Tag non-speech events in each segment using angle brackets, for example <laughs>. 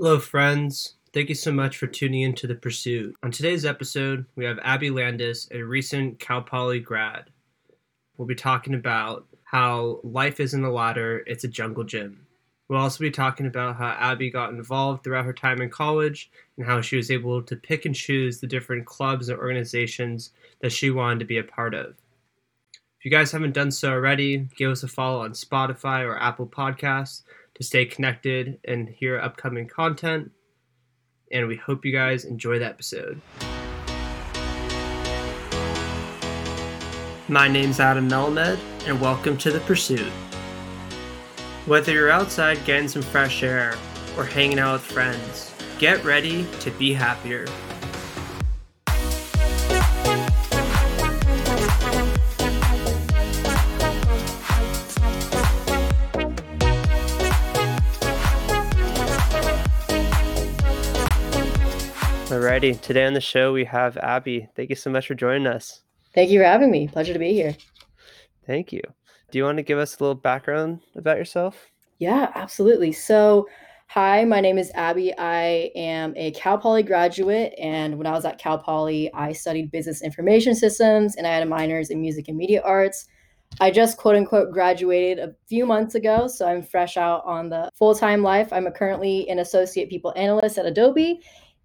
Hello, friends. Thank you so much for tuning in to The Pursuit. On today's episode, we have Abby Landis, a recent Cal Poly grad. We'll be talking about how life isn't a ladder, it's a jungle gym. We'll also be talking about how Abby got involved throughout her time in college and how she was able to pick and choose the different clubs and organizations that she wanted to be a part of. If you guys haven't done so already, give us a follow on Spotify or Apple Podcasts to stay connected and hear upcoming content. And we hope you guys enjoy the episode. My name's Adam Melamed, and welcome to The Pursuit. Whether you're outside getting some fresh air or hanging out with friends, get ready to be happier. Alrighty, today on the show we have Abby. Thank you so much for joining us. Thank you for having me. Pleasure to be here. Thank you. Do you want to give us a little background about yourself? Yeah, absolutely. So, hi, my name is Abby. I am a Cal Poly graduate, and when I was at Cal Poly, I studied business information systems and I had a minors in music and media arts. I just quote unquote graduated a few months ago, so I'm fresh out on the full time life. I'm currently an associate people analyst at Adobe,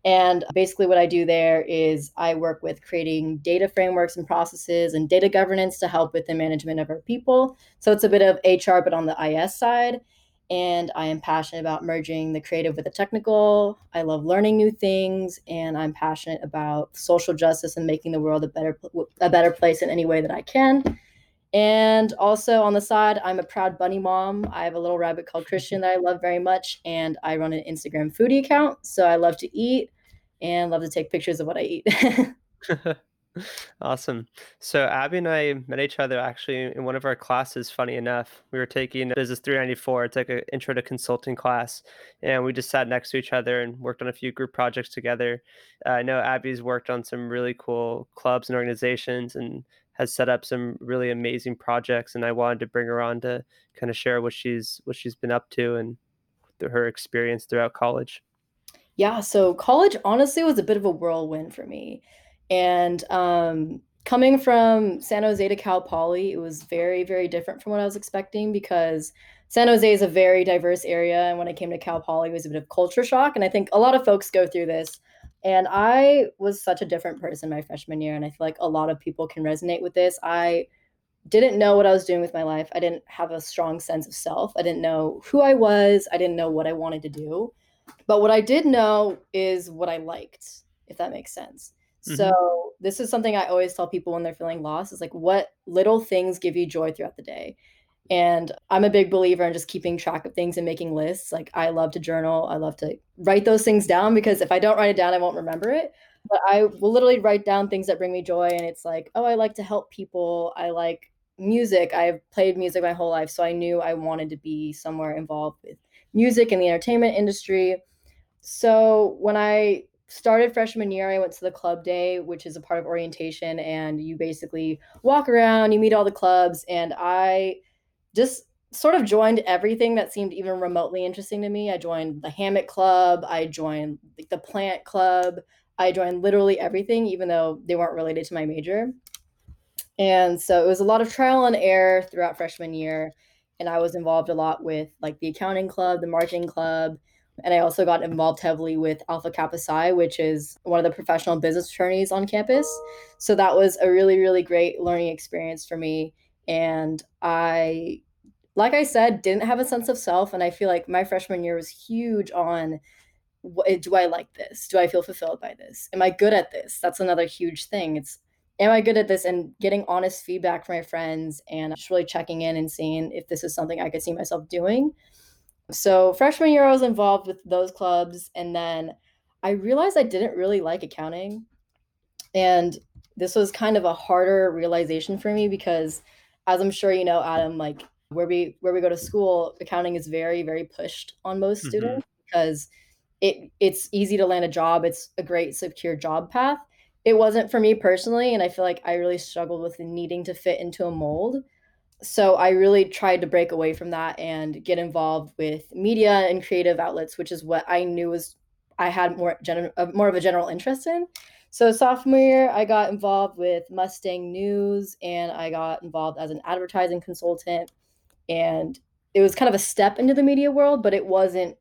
and basically, what I do there is I work with creating data frameworks and processes and data governance to help with the management of our people. So it's a bit of HR, but on the IS side. And I am passionate about merging the creative with the technical. I love learning new things, and I'm passionate about social justice and making the world a better a better place in any way that I can. And also on the side, I'm a proud bunny mom. I have a little rabbit called Christian that I love very much, and I run an Instagram foodie account. So I love to eat and love to take pictures of what I eat. <laughs> <laughs> awesome. So Abby and I met each other actually in one of our classes. Funny enough, we were taking Business 394. It's like an intro to consulting class, and we just sat next to each other and worked on a few group projects together. Uh, I know Abby's worked on some really cool clubs and organizations and has set up some really amazing projects. And I wanted to bring her on to kind of share what she's what she's been up to and her experience throughout college. Yeah, so college honestly was a bit of a whirlwind for me. And um, coming from San Jose to Cal Poly, it was very, very different from what I was expecting because San Jose is a very diverse area. And when I came to Cal Poly, it was a bit of culture shock. And I think a lot of folks go through this. And I was such a different person my freshman year. And I feel like a lot of people can resonate with this. I didn't know what I was doing with my life. I didn't have a strong sense of self. I didn't know who I was. I didn't know what I wanted to do. But what I did know is what I liked, if that makes sense. Mm-hmm. So this is something I always tell people when they're feeling lost is like what little things give you joy throughout the day. And I'm a big believer in just keeping track of things and making lists. Like I love to journal. I love to write those things down because if I don't write it down, I won't remember it. But I will literally write down things that bring me joy. And it's like, oh, I like to help people. I like music. I've played music my whole life. So I knew I wanted to be somewhere involved with music and the entertainment industry. So when I started freshman year, I went to the club day, which is a part of orientation, and you basically walk around, you meet all the clubs, and I just sort of joined everything that seemed even remotely interesting to me. I joined the hammock club, I joined the plant club, I joined literally everything, even though they weren't related to my major. And so it was a lot of trial and error throughout freshman year and I was involved a lot with like the accounting club, the marketing club, and I also got involved heavily with Alpha Kappa Psi, which is one of the professional business attorneys on campus. So that was a really, really great learning experience for me. And I, like I said, didn't have a sense of self. And I feel like my freshman year was huge on do I like this? Do I feel fulfilled by this? Am I good at this? That's another huge thing. It's am I good at this and getting honest feedback from my friends and just really checking in and seeing if this is something I could see myself doing. So freshman year I was involved with those clubs and then I realized I didn't really like accounting. And this was kind of a harder realization for me because as I'm sure you know Adam like where we where we go to school accounting is very very pushed on most mm-hmm. students because it it's easy to land a job it's a great secure job path it wasn't for me personally and i feel like i really struggled with needing to fit into a mold so I really tried to break away from that and get involved with media and creative outlets, which is what I knew was I had more gen- uh, more of a general interest in. So sophomore year, I got involved with Mustang News, and I got involved as an advertising consultant, and it was kind of a step into the media world, but it wasn't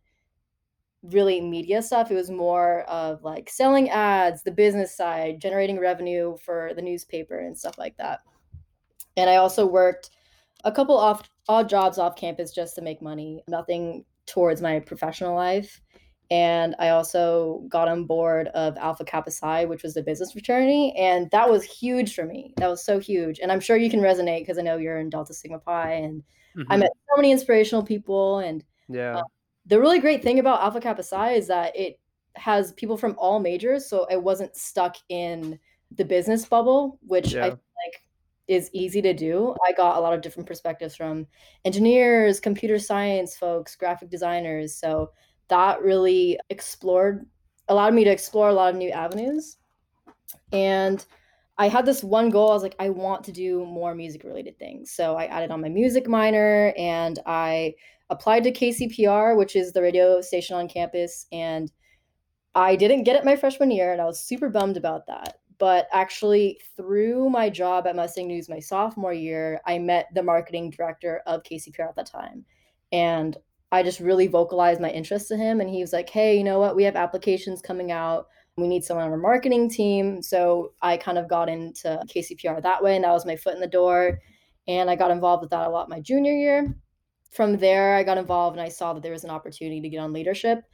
really media stuff. It was more of like selling ads, the business side, generating revenue for the newspaper and stuff like that. And I also worked a couple off odd jobs off campus just to make money, nothing towards my professional life. And I also got on board of Alpha Kappa Psi, which was the business fraternity. And that was huge for me. That was so huge. And I'm sure you can resonate because I know you're in Delta Sigma Pi and mm-hmm. I met so many inspirational people. And yeah. Uh, the really great thing about Alpha Kappa Psi is that it has people from all majors. So I wasn't stuck in the business bubble, which yeah. I like is easy to do. I got a lot of different perspectives from engineers, computer science folks, graphic designers. So that really explored, allowed me to explore a lot of new avenues. And I had this one goal. I was like, I want to do more music related things. So I added on my music minor and I applied to KCPR, which is the radio station on campus. And I didn't get it my freshman year, and I was super bummed about that. But actually, through my job at Mustang News my sophomore year, I met the marketing director of KCPR at that time. And I just really vocalized my interest to him. And he was like, hey, you know what? We have applications coming out. We need someone on our marketing team. So I kind of got into KCPR that way. And that was my foot in the door. And I got involved with that a lot my junior year. From there, I got involved and I saw that there was an opportunity to get on leadership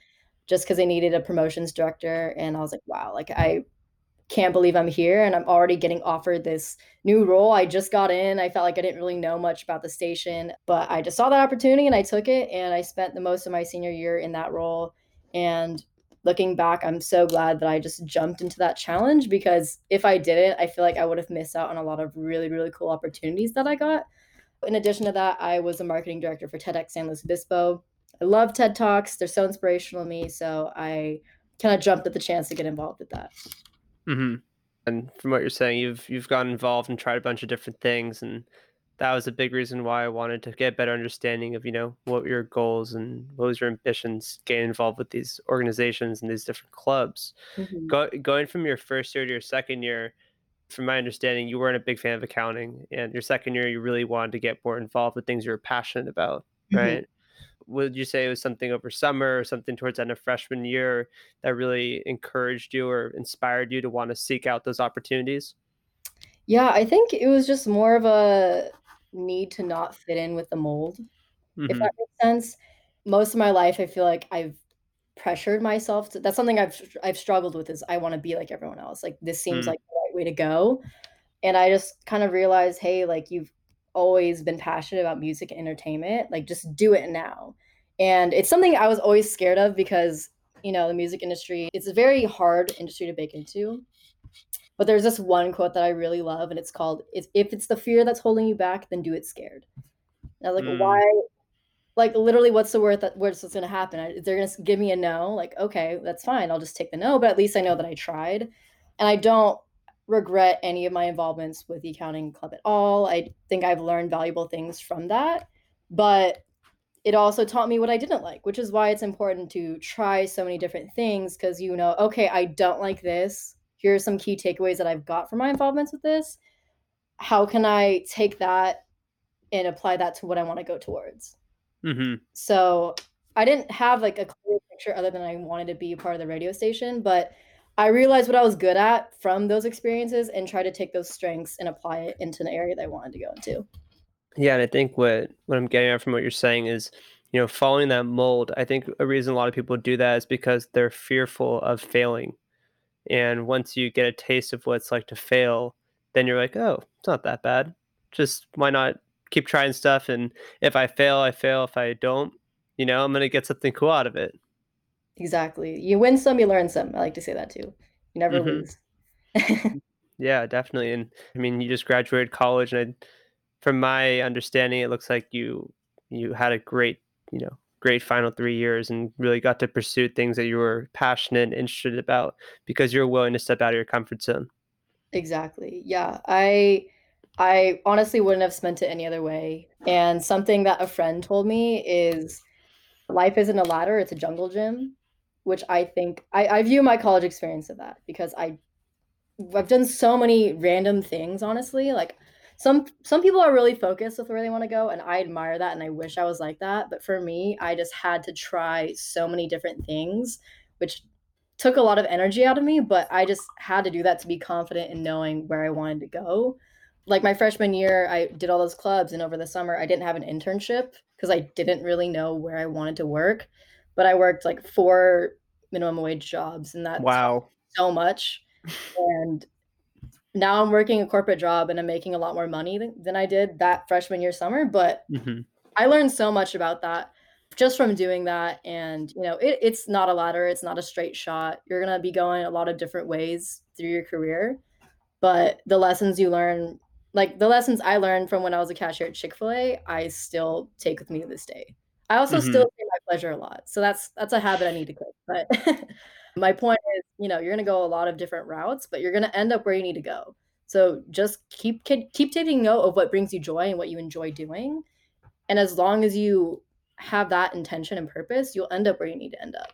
just because they needed a promotions director. And I was like, wow, like I can't believe I'm here and I'm already getting offered this new role. I just got in. I felt like I didn't really know much about the station, but I just saw that opportunity and I took it and I spent the most of my senior year in that role. And looking back, I'm so glad that I just jumped into that challenge because if I didn't, I feel like I would have missed out on a lot of really, really cool opportunities that I got. In addition to that, I was a marketing director for TEDx San Luis Obispo. I love TED Talks. They're so inspirational to me. So I kind of jumped at the chance to get involved with that. Mm-hmm. And from what you're saying, you've you've gotten involved and tried a bunch of different things, and that was a big reason why I wanted to get better understanding of you know what your goals and what was your ambitions getting involved with these organizations and these different clubs. Mm-hmm. Go, going from your first year to your second year, from my understanding, you weren't a big fan of accounting, and your second year you really wanted to get more involved with things you were passionate about, mm-hmm. right? would you say it was something over summer or something towards the end of freshman year that really encouraged you or inspired you to want to seek out those opportunities? Yeah, I think it was just more of a need to not fit in with the mold, mm-hmm. if that makes sense. Most of my life, I feel like I've pressured myself to. That's something I've I've struggled with. Is I want to be like everyone else. Like this seems mm-hmm. like the right way to go, and I just kind of realized, hey, like you've always been passionate about music and entertainment. Like, just do it now. And it's something I was always scared of because, you know, the music industry, it's a very hard industry to break into. But there's this one quote that I really love, and it's called, "If it's the fear that's holding you back, then do it scared." And I was like, mm. why? Like, literally, what's the word that what's going to happen? They're going to give me a no. Like, okay, that's fine. I'll just take the no, but at least I know that I tried. And I don't regret any of my involvements with the accounting club at all. I think I've learned valuable things from that, but it also taught me what I didn't like, which is why it's important to try so many different things because you know, okay, I don't like this. Here are some key takeaways that I've got from my involvements with this. How can I take that and apply that to what I want to go towards? Mm-hmm. So I didn't have like a clear picture other than I wanted to be a part of the radio station, but I realized what I was good at from those experiences and try to take those strengths and apply it into an area that I wanted to go into. Yeah, and I think what what I'm getting at from what you're saying is, you know, following that mold. I think a reason a lot of people do that is because they're fearful of failing. And once you get a taste of what it's like to fail, then you're like, oh, it's not that bad. Just why not keep trying stuff? And if I fail, I fail. If I don't, you know, I'm gonna get something cool out of it. Exactly. You win some, you learn some. I like to say that too. You never mm-hmm. lose. <laughs> yeah, definitely. And I mean, you just graduated college, and I, from my understanding, it looks like you you had a great, you know, great final three years, and really got to pursue things that you were passionate and interested about because you're willing to step out of your comfort zone. Exactly. Yeah, I I honestly wouldn't have spent it any other way. And something that a friend told me is life isn't a ladder, it's a jungle gym, which I think I, I view my college experience of that because I I've done so many random things, honestly. Like some some people are really focused with where they want to go and I admire that and I wish I was like that. But for me, I just had to try so many different things, which took a lot of energy out of me, but I just had to do that to be confident in knowing where I wanted to go. Like my freshman year, I did all those clubs, and over the summer, I didn't have an internship because I didn't really know where I wanted to work. But I worked like four minimum wage jobs, and that wow so much. and now I'm working a corporate job, and I'm making a lot more money than, than I did that freshman year summer. But mm-hmm. I learned so much about that just from doing that and you know it, it's not a ladder it's not a straight shot you're going to be going a lot of different ways through your career but the lessons you learn like the lessons i learned from when i was a cashier at chick-fil-a i still take with me to this day i also mm-hmm. still take my pleasure a lot so that's that's a habit i need to quit but <laughs> my point is you know you're going to go a lot of different routes but you're going to end up where you need to go so just keep keep taking note of what brings you joy and what you enjoy doing and as long as you have that intention and purpose, you'll end up where you need to end up.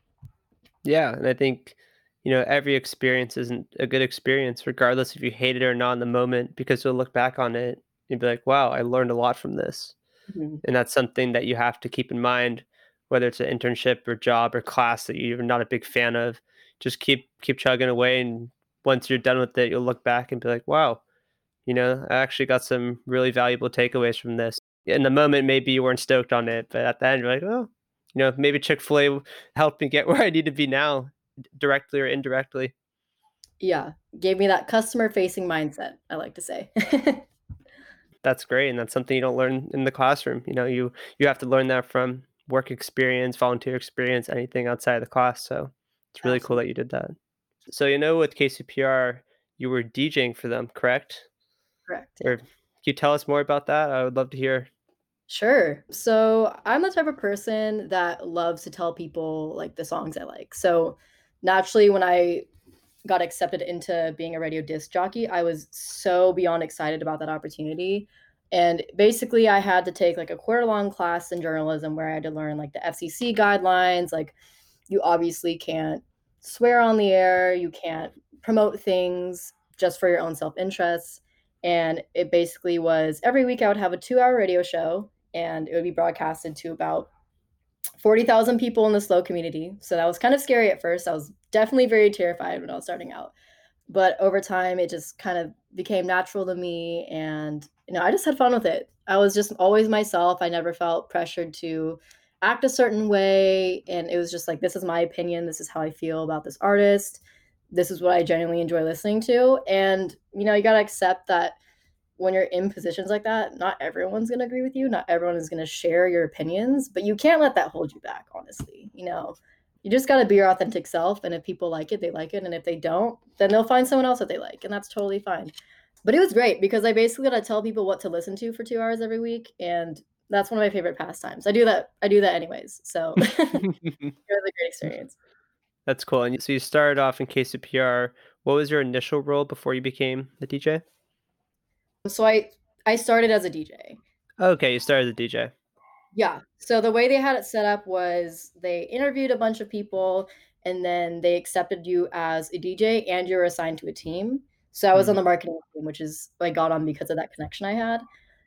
Yeah, and I think you know every experience isn't a good experience, regardless if you hate it or not in the moment, because you'll look back on it and be like, "Wow, I learned a lot from this," mm-hmm. and that's something that you have to keep in mind, whether it's an internship or job or class that you're not a big fan of. Just keep keep chugging away, and once you're done with it, you'll look back and be like, "Wow, you know, I actually got some really valuable takeaways from this." in the moment maybe you weren't stoked on it, but at the end you're like, oh, you know, maybe Chick Fil A helped me get <laughs> where I need to be now, directly or indirectly. Yeah, gave me that customer facing mindset. I like to say. <laughs> that's great, and that's something you don't learn in the classroom. You know, you you have to learn that from work experience, volunteer experience, anything outside of the class. So it's really Absolutely. cool that you did that. So you know, with KCPR, you were DJing for them, correct? Correct. Or can you tell us more about that? I would love to hear. Sure. So I'm the type of person that loves to tell people like the songs I like. So naturally, when I got accepted into being a radio disc jockey, I was so beyond excited about that opportunity. And basically, I had to take like a quarter long class in journalism where I had to learn like the FCC guidelines. Like, you obviously can't swear on the air, you can't promote things just for your own self interest. And it basically was every week I would have a two hour radio show and it would be broadcasted to about 40,000 people in the SLO community. So that was kind of scary at first. I was definitely very terrified when I was starting out. But over time, it just kind of became natural to me. And, you know, I just had fun with it. I was just always myself. I never felt pressured to act a certain way. And it was just like, this is my opinion. This is how I feel about this artist. This is what I genuinely enjoy listening to. And, you know, you got to accept that when you're in positions like that, not everyone's going to agree with you. Not everyone is going to share your opinions, but you can't let that hold you back, honestly. You know, you just got to be your authentic self. And if people like it, they like it. And if they don't, then they'll find someone else that they like. And that's totally fine. But it was great because I basically got to tell people what to listen to for two hours every week. And that's one of my favorite pastimes. I do that. I do that anyways. So <laughs> it was a great <laughs> experience. That's cool. And so you started off in KCPR. What was your initial role before you became the DJ? So I I started as a DJ. Okay, you started as a DJ. Yeah. So the way they had it set up was they interviewed a bunch of people and then they accepted you as a DJ and you're assigned to a team. So I was mm-hmm. on the marketing team, which is I got on because of that connection I had.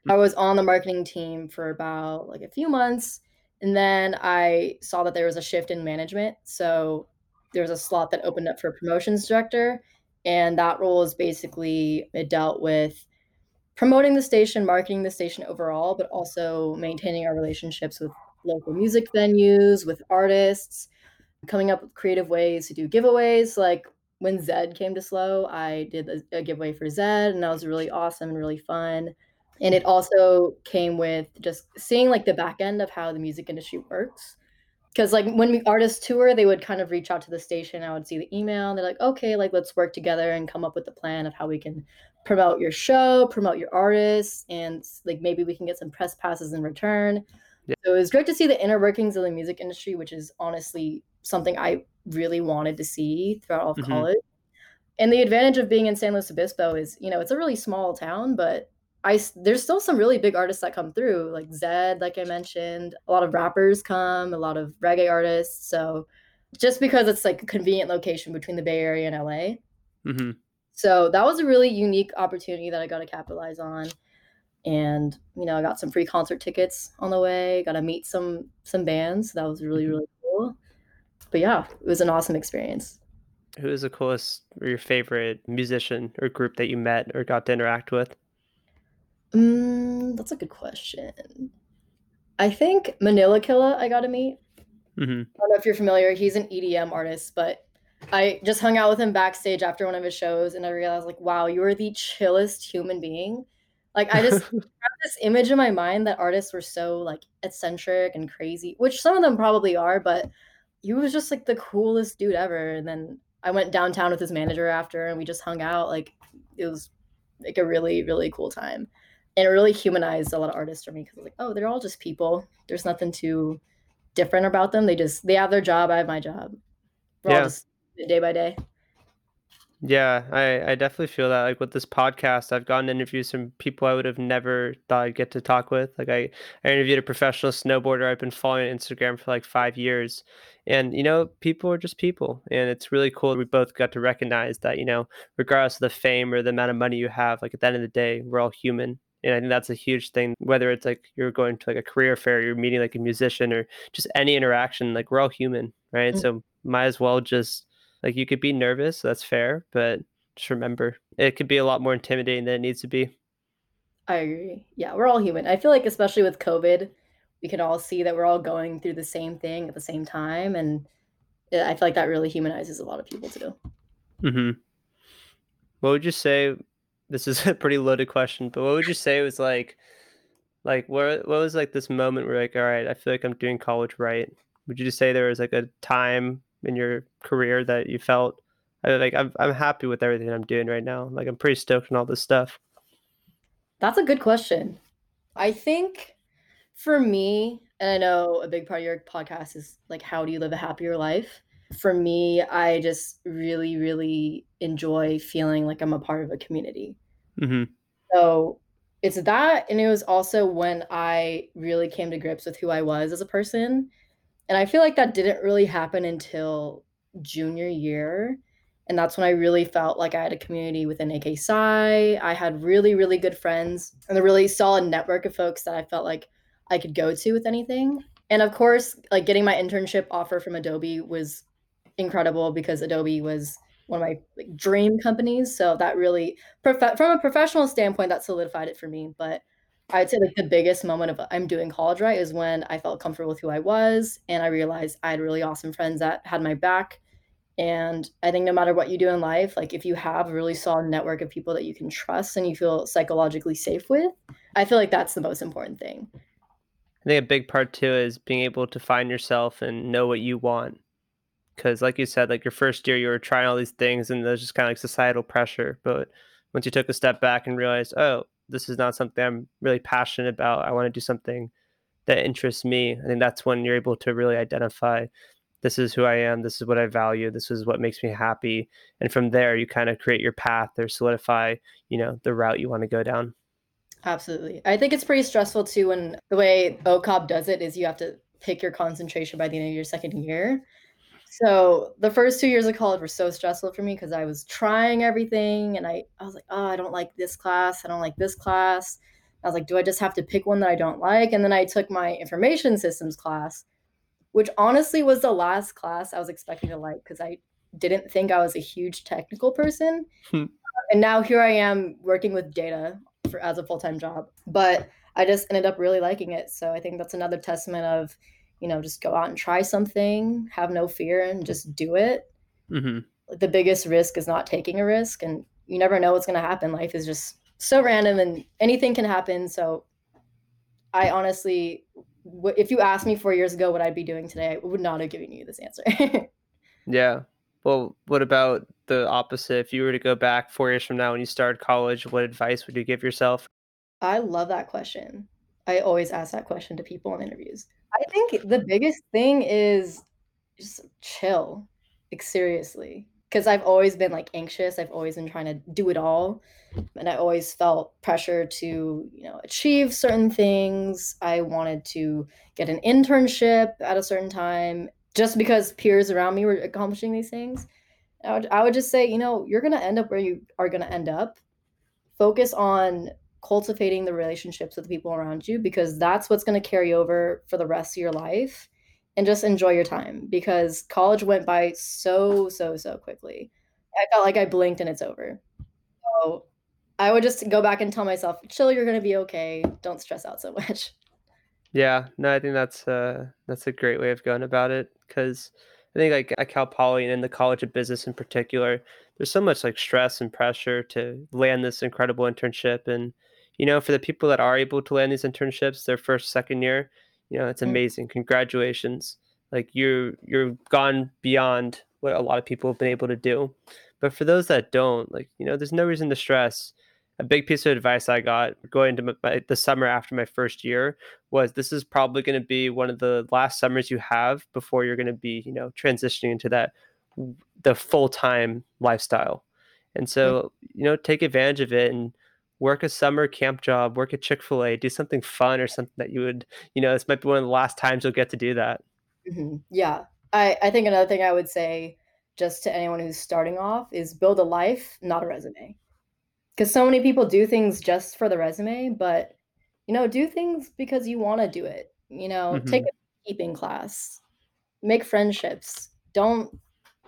I was on the marketing team for about like a few months and then I saw that there was a shift in management. So there was a slot that opened up for promotions director and that role is basically it dealt with promoting the station, marketing the station overall, but also maintaining our relationships with local music venues, with artists, coming up with creative ways to do giveaways. Like when Zedd came to SLO, I did a, giveaway for Zedd, and that was really awesome and really fun. And it also came with just seeing like the back end of how the music industry works because like when we artists tour they would kind of reach out to the station i would see the email and they're like okay like let's work together and come up with a plan of how we can promote your show promote your artists and like maybe we can get some press passes in return yeah. so it was great to see the inner workings of the music industry which is honestly something i really wanted to see throughout all of mm-hmm. college and the advantage of being in san luis obispo is you know it's a really small town but I there's still some really big artists that come through, like Zedd, like I mentioned. A lot of rappers come, a lot of reggae artists. So just because it's like a convenient location between the Bay Area and LA. Mm-hmm. So that was a really unique opportunity that I got to capitalize on. And you know, I got some free concert tickets on the way. Got to meet some some bands. So that was really really cool. But yeah, it was an awesome experience. Who is the coolest or your favorite musician or group that you met or got to interact with? Mm, that's a good question. I think Manila Killa I got to meet. Mm-hmm. I don't know if you're familiar. He's an EDM artist, but I just hung out with him backstage after one of his shows, and I realized, like, wow, you are the chillest human being. Like, I just <laughs> have this image in my mind that artists were so like eccentric and crazy, which some of them probably are, but he was just like the coolest dude ever. And then I went downtown with his manager after, and we just hung out. Like, it was like a really, really cool time and it really humanized a lot of artists for me because like, oh, they're all just people. There's nothing too different about them. They just they have their job. I have my job. We're Yeah. all just day by day. Yeah, I, I definitely feel that. Like with this podcast, I've gotten interviews from people I would have never thought I'd get to talk with. Like I, I interviewed a professional snowboarder I've been following on Instagram for like five years. And you know, people are just people. And it's really cool we both got to recognize that, you know, regardless of the fame or the amount of money you have, like at the end of the day, we're all human. And I think that's a huge thing. Whether it's like you're going to like a career fair, you're meeting like a musician or just any interaction, like we're all human, right? Mm. So might as well just like you could be nervous, that's fair, but just remember it could be a lot more intimidating than it needs to be. I agree. Yeah, we're all human. I feel like especially with COVID, we can all see that we're all going through the same thing at the same time, and I feel like that really humanizes a lot of people too. hmm What would you say? This is <laughs> a pretty loaded question, but what would you say was like, like what what was like this moment where like, all right, I feel like I'm doing college right? Would you just say there was like a time in your career that you felt like I'm I'm happy with everything I'm doing right now? Like I'm pretty stoked on all this stuff. That's a good question. I think for me, and I know a big part of your podcast is like, how do you live a happier life? For me, I just really, really enjoy feeling like I'm a part of a community. hmm So it's that. And it was also when I really came to grips with who I was as a person. And I feel like that didn't really happen until junior year. And that's when I really felt like I had a community within AK Psi. I had really, really good friends and a really solid network of folks that I felt like I could go to with anything. And of course, like getting my internship offer from Adobe was incredible because Adobe was one of my like, dream companies. So that really, prof- from a professional standpoint, that solidified it for me. But I'd say like the biggest moment of I'm doing college right is when I felt comfortable with who I was and I realized I had really awesome friends that had my back. And I think no matter what you do in life, like if you have a really solid network of people that you can trust and you feel psychologically safe with, I feel like that's the most important thing. I think a big part too is being able to find yourself and know what you want. Because, like you said, like your first year, you were trying all these things, and there's just kind of like societal pressure. But once you took a step back and realized, oh, this is not something I'm really passionate about, I want to do something that interests me. I think that's when you're able to really identify this is who I am, this is what I value, this is what makes me happy. And from there, you kind of create your path or solidify, you know, the route you want to go down. Absolutely. I think it's pretty stressful too when the way OCOB does it is you have to pick your concentration by the end of your second year. So the first two years of college were so stressful for me because I was trying everything and I, I was like, oh, I don't like this class. I don't like this class. I was like, do I just have to pick one that I don't like? And then I took my information systems class, which honestly was the last class I was expecting to like because I didn't think I was a huge technical person. Hmm. and now here I am working with data for as a full-time job. But I just ended up really liking it. So I think that's another testament of, you know, just go out and try something, have no fear and just do it. hmm The biggest risk is not taking a risk and you never know what's going to happen. Life is just so random and anything can happen. So I honestly if you asked me 4 years ago what I'd be doing today, I would not have given you this answer. <laughs> Yeah. Well, what about the opposite? If you were to go back four years from now when you started college, what advice would you give yourself? I love that question. I always ask that question to people in interviews. I think the biggest thing is just chill. Like seriously. because I've always been like anxious. I've always been trying to do it all. And I always felt pressure to, you know, achieve certain things. I wanted to get an internship at a certain time just because peers around me were accomplishing these things. I would, I would just say, you know, you're going to end up where you are going to end up. Focus on cultivating the relationships with the people around you because that's what's going to carry over for the rest of your life. And just enjoy your time because college went by so so so quickly. I felt like i blinked and it's over. So i would just go back and tell myself chill you're going to be okay. Don't stress out so much. Yeah no i think that's uh that's a great way of going about it because i think like at cal poly and in the college of business in particular there's so much like stress and pressure to land this incredible internship and you know for the people that are able to land these internships their first second year you know, it's mm. amazing. Congratulations. Like you're you're gone beyond what a lot of people have been able to do. But for those that don't, like, you know, there's no reason to stress. A big piece of advice I got going into my, the summer after my first year was this is probably going to be one of the last summers you have before you're going to be, you know, transitioning into that the full-time lifestyle. And so, mm. you know, take advantage of it and work a summer camp job, work at Chick fil A, do something fun or something that you would, you know, this might be one of the last times you'll get to do that. Mm-hmm. Yeah. I, I think another thing I would say just to anyone who's starting off is build a life, not a resume. Because so many people do things just for the resume, but, you know, do things because you want to do it. You know, mm-hmm. take a keeping class, make friendships. Don't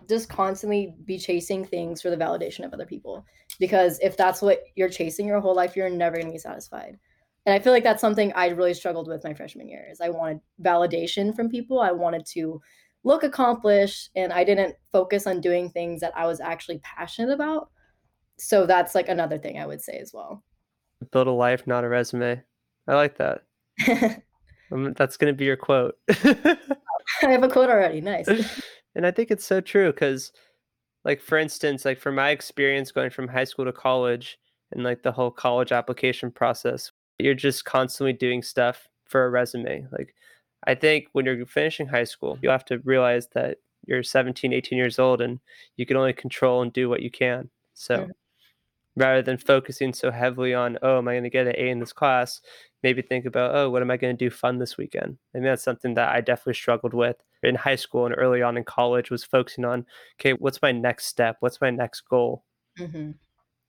just constantly be chasing things for the validation of other people because if that's what you're chasing your whole life you're never going to be satisfied and i feel like that's something i really struggled with my freshman year is i wanted validation from people i wanted to look accomplished and i didn't focus on doing things that i was actually passionate about so that's like another thing i would say as well. Build a life not a resume. I like that. <laughs> Um, that's going to be your quote. I have a quote already. Nice. <laughs> And i think it's so true because like for instance like from my experience going from high school to college and like the whole college application process you're just constantly doing stuff for a resume. Like i think when you're finishing high school you have to realize that you're 17 18 years old and you can only control and do what you can. So rather than focusing so heavily on oh am i going to get an a in this class? Maybe think about oh what am i going to do fun this weekend? And that's something that i definitely struggled with in high school and early on in college was focusing on okay what's my next step? What's my next goal? Mm-hmm.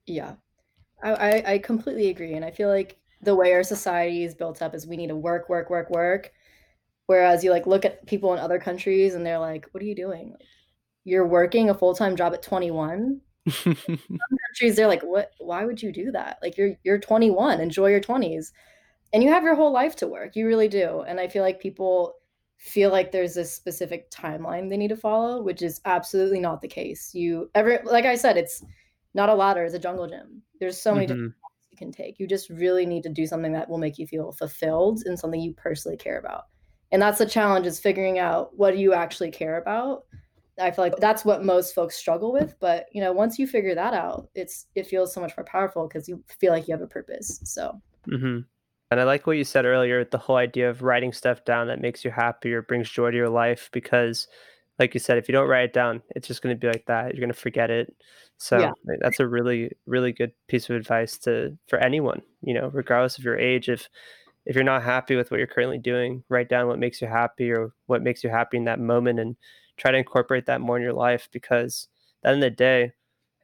yeah. I, I, completely agree and i feel like the way our society is built up is we need to work work work work whereas you like look at people in other countries and they're like what are you doing? You're working a full-time job at 21 some countries they're like what why would you do that like you're you're 21 enjoy your 20s and you have your whole life to work you really do and i feel like people feel like there's a specific timeline they need to follow, which is absolutely not the case. You ever like I said, it's not a ladder, it's a jungle gym. There's so many mm-hmm. you can take. You just really need to do something that will make you feel fulfilled and something you personally care about. And that's the challenge is figuring out what do you actually care about. I feel like that's what most folks struggle with, but you know, once you figure that out, it's it feels so much more powerful because you feel like you have a purpose. So mm-hmm. And I like what you said earlier, the whole idea of writing stuff down that makes you happy or brings joy to your life. Because, like you said, if you don't write it down, it's just going to be like that. You're going to forget it. So yeah. that's a really, really good piece of advice to for anyone. You know, regardless of your age, if if you're not happy with what you're currently doing, write down what makes you happy or what makes you happy in that moment, and try to incorporate that more in your life. Because at the end of the day,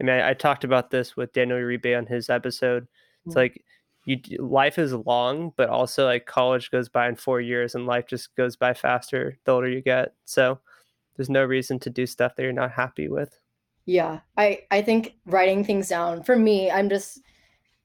I mean, I, I talked about this with Daniel Uribe on his episode. It's mm-hmm. like you life is long, but also like college goes by in four years, and life just goes by faster the older you get. So there's no reason to do stuff that you're not happy with. Yeah, I I think writing things down for me, I'm just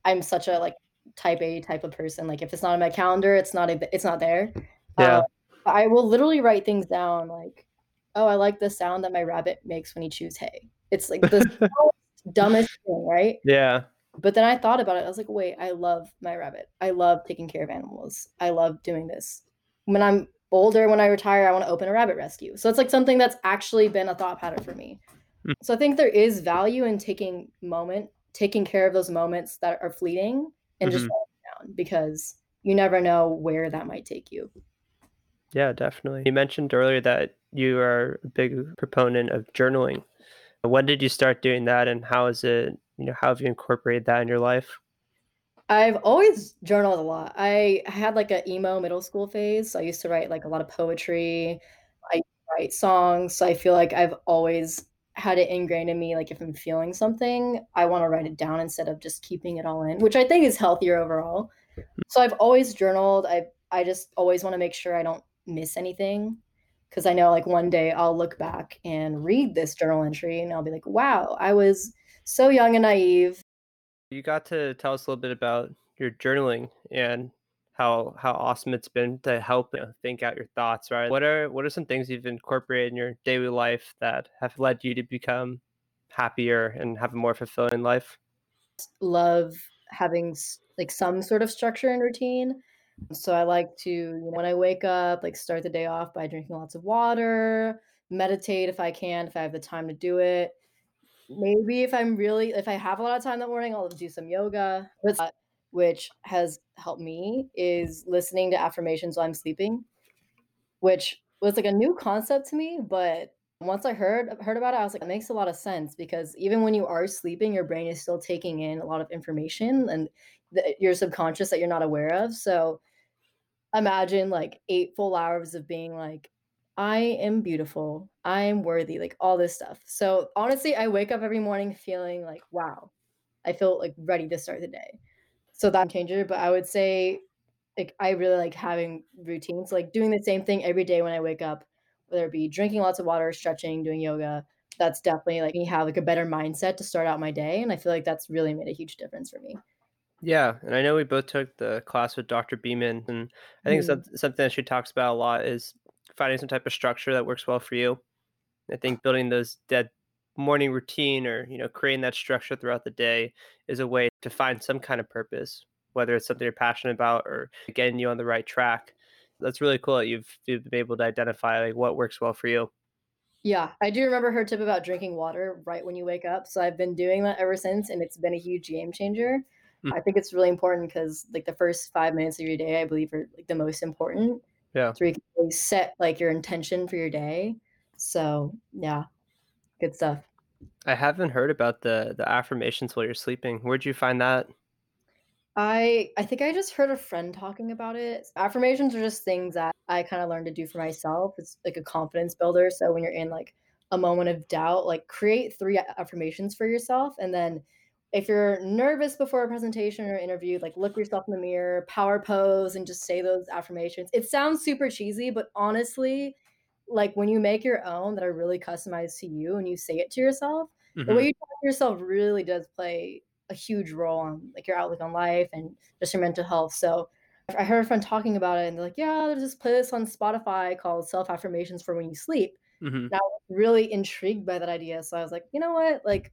I'm such a like type A type of person. Like if it's not on my calendar, it's not a, it's not there. Yeah. Uh, I will literally write things down like, oh, I like the sound that my rabbit makes when he chews hay. It's like the <laughs> dumbest thing, right? Yeah. But then I thought about it. I was like, wait, I love my rabbit. I love taking care of animals. I love doing this. When I'm older, when I retire, I want to open a rabbit rescue. So it's like something that's actually been a thought pattern for me. Mm. So I think there is value in taking moment, taking care of those moments that are fleeting and mm-hmm. just down because you never know where that might take you. Yeah, definitely. You mentioned earlier that you are a big proponent of journaling. When did you start doing that and how is it, you know, how have you incorporated that in your life? I've always journaled a lot. I had like a emo middle school phase. So I used to write like a lot of poetry. I write songs. So I feel like I've always had it ingrained in me. Like if I'm feeling something, I want to write it down instead of just keeping it all in, which I think is healthier overall. Hmm. So I've always journaled. I I just always want to make sure I don't miss anything because I know like one day I'll look back and read this journal entry and I'll be like, wow, I was so young and naive. You got to tell us a little bit about your journaling and how how awesome it's been to help you know, think out your thoughts, right? What are what are some things you've incorporated in your daily life that have led you to become happier and have a more fulfilling life? Love having like some sort of structure and routine. So I like to, when I wake up, like start the day off by drinking lots of water, meditate if I can, if I have the time to do it. Maybe if I'm really, if I have a lot of time that morning, I'll do some yoga, uh, which has helped me is listening to affirmations while I'm sleeping, which was like a new concept to me, but once I heard heard about it, I was like, it makes a lot of sense because even when you are sleeping, your brain is still taking in a lot of information and your subconscious that you're not aware of. So imagine like eight full hours of being like, I am beautiful, I am worthy, like all this stuff. So honestly, I wake up every morning feeling like, wow, I feel like ready to start the day. So that changer, but I would say like I really like having routines, like doing the same thing every day when I wake up, whether it be drinking lots of water, stretching, doing yoga. That's definitely like me have like a better mindset to start out my day. And I feel like that's really made a huge difference for me. Yeah, and I know we both took the class with Dr. Beeman, and I think mm. something that she talks about a lot is finding some type of structure that works well for you. I think building those dead morning routine or you know creating that structure throughout the day is a way to find some kind of purpose, whether it's something you're passionate about or getting you on the right track. That's really cool that you've, you've been able to identify like what works well for you. Yeah, I do remember her tip about drinking water right when you wake up. So I've been doing that ever since, and it's been a huge game changer. Mm. I <laughs> think it's really important because like the first five minutes of your day, I believe, are like the most important. Yeah. So you can really set like your intention for your day. So yeah, good stuff. I haven't heard about the the affirmations while you're sleeping. Where'd you find that? I I think I just heard a friend talking about it. Affirmations are just things that I kind of learned to do for myself. It's like a confidence builder. So when you're in like a moment of doubt, like create three affirmations for yourself and then if you're nervous before a presentation or interview, like look yourself in the mirror, power pose, and just say those affirmations. It sounds super cheesy, but honestly, like when you make your own that are really customized to you and you say it to yourself, mm-hmm. the way you talk to yourself really does play a huge role on like your outlook on life and just your mental health. So I heard a friend talking about it and they're like, yeah, there's this playlist on Spotify called Self Affirmations for When You Sleep. Mm-hmm. And I was really intrigued by that idea. So I was like, you know what? Like,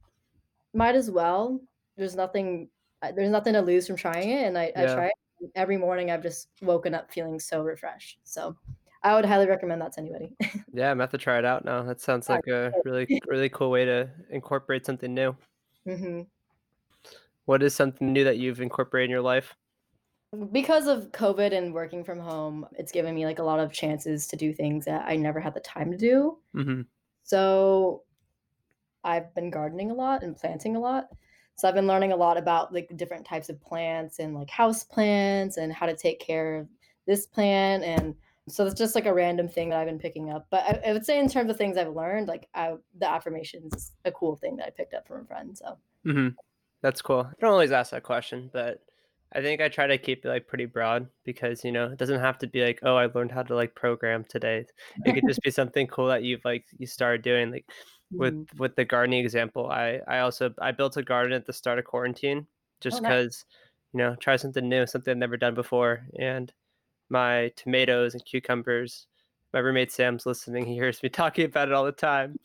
might as well there's nothing there's nothing to lose from trying it and I, yeah. I try it every morning I've just woken up feeling so refreshed. So I would highly recommend that to anybody. <laughs> yeah, I'm have to try it out now. That sounds like a <laughs> really really cool way to incorporate something new. Mm-hmm. What is something new that you've incorporated in your life? Because of COVID and working from home, it's given me like a lot of chances to do things that I never had the time to do. Mm-hmm. So I've been gardening a lot and planting a lot. So I've been learning a lot about like different types of plants and like house plants and how to take care of this plant. And so it's just like a random thing that I've been picking up. But I, I would say in terms of things I've learned, like I, the affirmations is a cool thing that I picked up from a friend. So mm-hmm. that's cool. I don't always ask that question, but I think I try to keep it like pretty broad because you know it doesn't have to be like oh I learned how to like program today. It could just be <laughs> something cool that you've like you started doing. Like with mm-hmm. with the gardening example i i also i built a garden at the start of quarantine just because oh, nice. you know try something new something i've never done before and my tomatoes and cucumbers my roommate sam's listening he hears me <laughs> talking about it all the time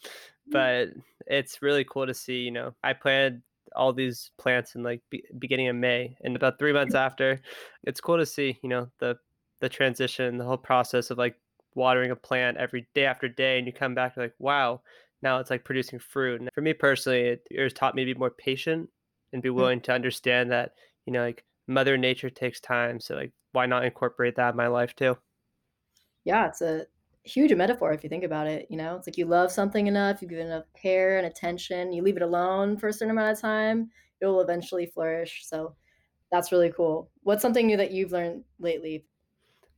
mm. but it's really cool to see you know i planted all these plants in like be- beginning of may and about three months after it's cool to see you know the the transition the whole process of like watering a plant every day after day and you come back like wow now it's like producing fruit. And for me personally, it, it has taught me to be more patient and be hmm. willing mm-hmm. to understand that, you know, like Mother Nature takes time. So like why not incorporate that in my life too? Yeah, it's a huge metaphor if you think about it. You know, it's like you love something enough, you give it enough care and attention, you leave it alone for a certain amount of time, it will eventually flourish. So that's really cool. What's something new that you've learned lately?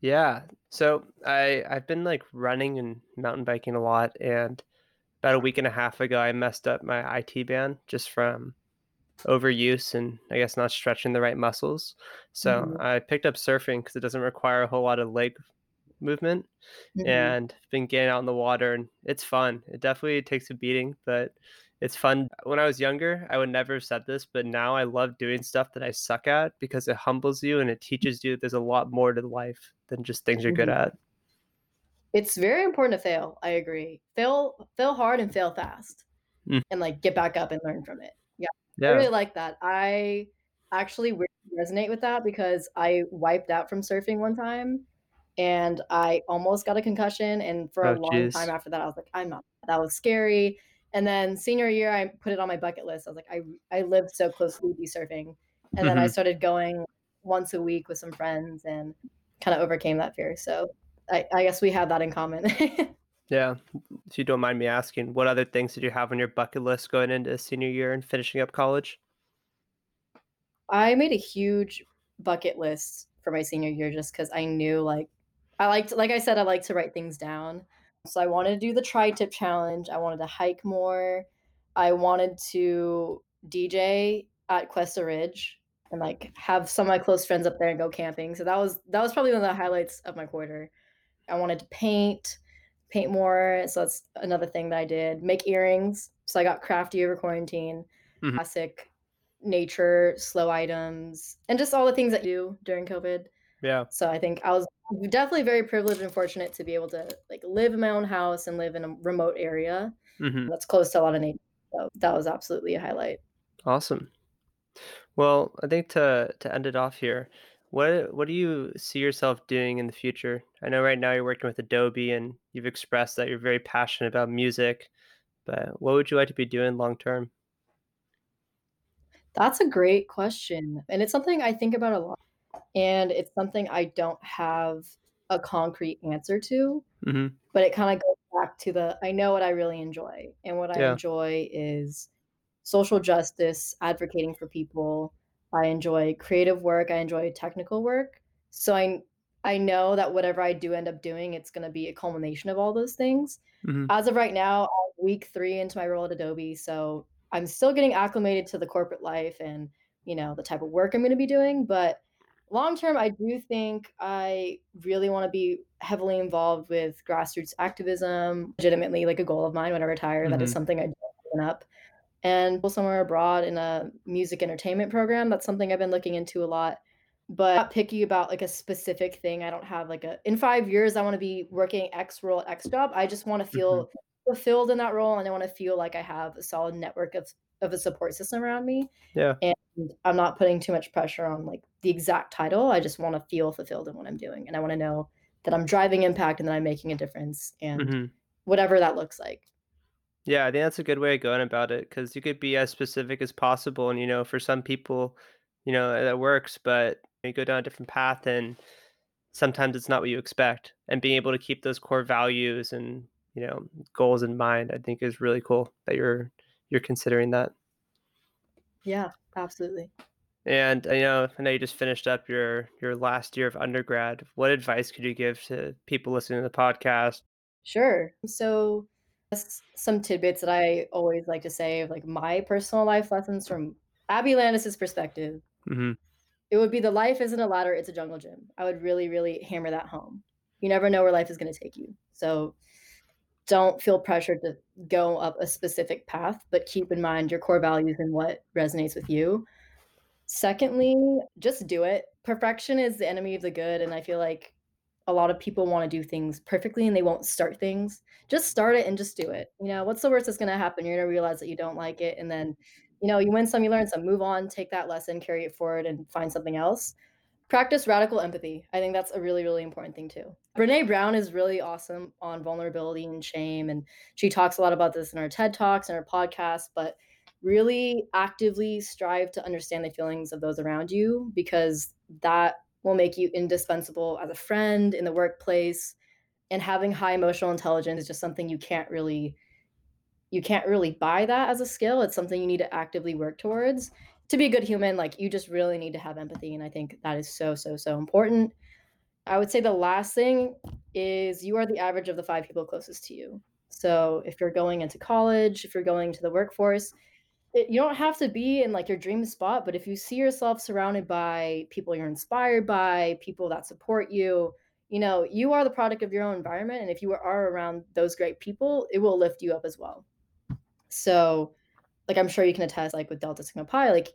Yeah. So I I've been like running and mountain biking a lot and about a week and a half ago I messed up my IT band just from overuse and I guess not stretching the right muscles. So mm-hmm. I picked up surfing because it doesn't require a whole lot of leg movement mm-hmm. and been getting out in the water and it's fun. It definitely takes a beating, but it's fun. When I was younger, I would never have said this, but now I love doing stuff that I suck at because it humbles you and it teaches you there's a lot more to life than just things you're good mm-hmm. at. It's very important to fail. I agree. Fail fail hard and fail fast. Mm. And like get back up and learn from it. Yeah. yeah. I really like that. I actually resonate with that because I wiped out from surfing one time and I almost got a concussion. And for oh, a long geez. time after that, I was like, I'm not. That was scary. And then senior year, I put it on my bucket list. I was like, I I lived so close to be surfing, and mm-hmm. then I mm-hmm. started going once a week with some friends and kind of overcame that fear. So I, I guess we have that in common. <laughs> yeah. If you don't mind me asking, what other things did you have on your bucket list going into senior year and finishing up college? I made a huge bucket list for my senior year just because I knew like I liked, like I said, I like to write things down. So I wanted to do the tri tip challenge. I wanted to hike more. I wanted to DJ at Cuesta Ridge and like have some of my close friends up there and go camping. So that was that was probably one of the highlights of my quarter. I wanted to paint, paint more. So that's another thing that I did. Make earrings. So I got crafty over quarantine. Mm-hmm. Classic nature, SLO items, and just all the things that you do during COVID. Yeah. So I think I was definitely very privileged and fortunate to be able to like live in my own house and live in a remote area mm-hmm. that's close to a lot of nature. So that was absolutely a highlight. Awesome. Well, I think to to end it off here, what what do you see yourself doing in the future? I know right now you're working with Adobe and you've expressed that you're very passionate about music, but what would you like to be doing long term? That's a great question. And it's something I think about a lot and it's something I don't have a concrete answer to. Mm-hmm. But it kind of goes back to the I know what I really enjoy, and what yeah. I enjoy is social justice, advocating for people. I enjoy creative work. I enjoy technical work. So I I know that whatever I do end up doing, it's going to be a culmination of all those things. Mm-hmm. As of right now, I'm week three into my role at Adobe, so I'm still getting acclimated to the corporate life and you know the type of work I'm going to be doing. But long term, I do think I really want to be heavily involved with grassroots activism. Legitimately, like a goal of mine when I retire, mm-hmm. that is mm-hmm. something I do up. And somewhere abroad in a music entertainment program, that's something I've been looking into a lot. But I'm not picky about like a specific thing. I don't have like a in five years I want to be working X role, X job. I just want to feel mm-hmm. fulfilled in that role and I want to feel like I have a solid network of of a support system around me. Yeah. And I'm not putting too much pressure on like the exact title. I just want to feel fulfilled in what I'm doing. And I want to know that I'm driving impact and that I'm making a difference and mm-hmm. whatever that looks like. Yeah, I think that's a good way of going about it because you could be as specific as possible. And, you know, for some people, you know, that works, but you go down a different path and sometimes it's not what you expect. And being able to keep those core values and, you know, goals in mind, I think is really cool that you're you're considering that. Yeah, absolutely. And I know I know you just finished up your your last year of undergrad. What advice could you give to people listening to the podcast? Sure. So some tidbits that I always like to say of like my personal life lessons from Abby Landis's perspective. Mm-hmm. It would be the life isn't a ladder, it's a jungle gym. I would really, really hammer that home. You never know where life is going to take you. So don't feel pressured to go up a specific path, but keep in mind your core values and what resonates with you. Secondly, just do it. Perfection is the enemy of the good. And I feel like a lot of people want to do things perfectly and they won't start things. Just start it and just do it. You know, what's the worst that's going to happen? You're going to realize that you don't like it. And then, you know, you win some, you learn some, move on, take that lesson, carry it forward, and find something else practice radical empathy. I think that's a really, really important thing too. Brene Brown is really awesome on vulnerability and shame. And she talks a lot about this in her TED Talks and her podcast, but really actively strive to understand the feelings of those around you because that will make you indispensable as a friend in the workplace, and having high emotional intelligence is just something you can't really you can't really buy that as a skill. It's something you need to actively work towards. To be a good human, like you just really need to have empathy and I think that is so so so important. I would say the last thing is you are the average of the 5 people closest to you. So, if you're going into college, if you're going to the workforce, it, you don't have to be in like your dream spot, but if you see yourself surrounded by people you're inspired by, people that support you, you know, you are the product of your own environment. And if you are around those great people, it will lift you up as well. So, like, I'm sure you can attest, like with Delta Sigma Pi, like,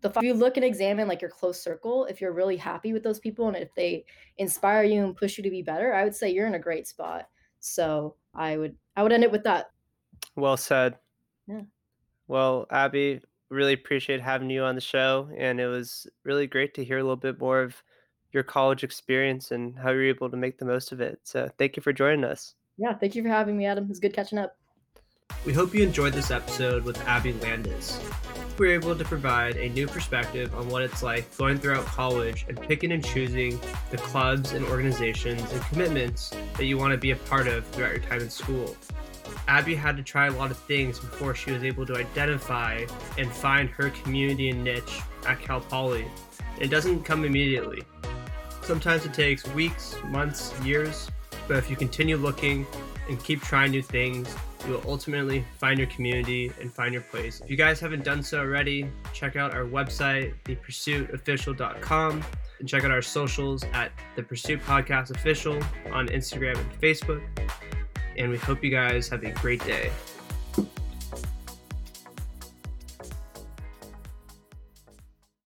the if you look and examine like your close circle, if you're really happy with those people and if they inspire you and push you to be better, I would say you're in a great spot. So I would I would end it with that. Well said. Yeah. Well, Abby, really appreciate having you on the show. And it was really great to hear a little bit more of your college experience and how you're able to make the most of it. So thank you for joining us. Yeah, thank you for having me, Adam. It was good catching up. We hope you enjoyed this episode with Abby Landis. We were able to provide a new perspective on what it's like going throughout college and picking and choosing the clubs and organizations and commitments that you want to be a part of throughout your time in school. Abby had to try a lot of things before she was able to identify and find her community and niche at Cal Poly. It doesn't come immediately. Sometimes it takes weeks, months, years, but if you continue looking and keep trying new things, you will ultimately find your community and find your place. If you guys haven't done so already, check out our website, thepursuitofficial.com, and check out our socials at the Pursuit Podcast Official on Instagram and Facebook and we hope you guys have a great day.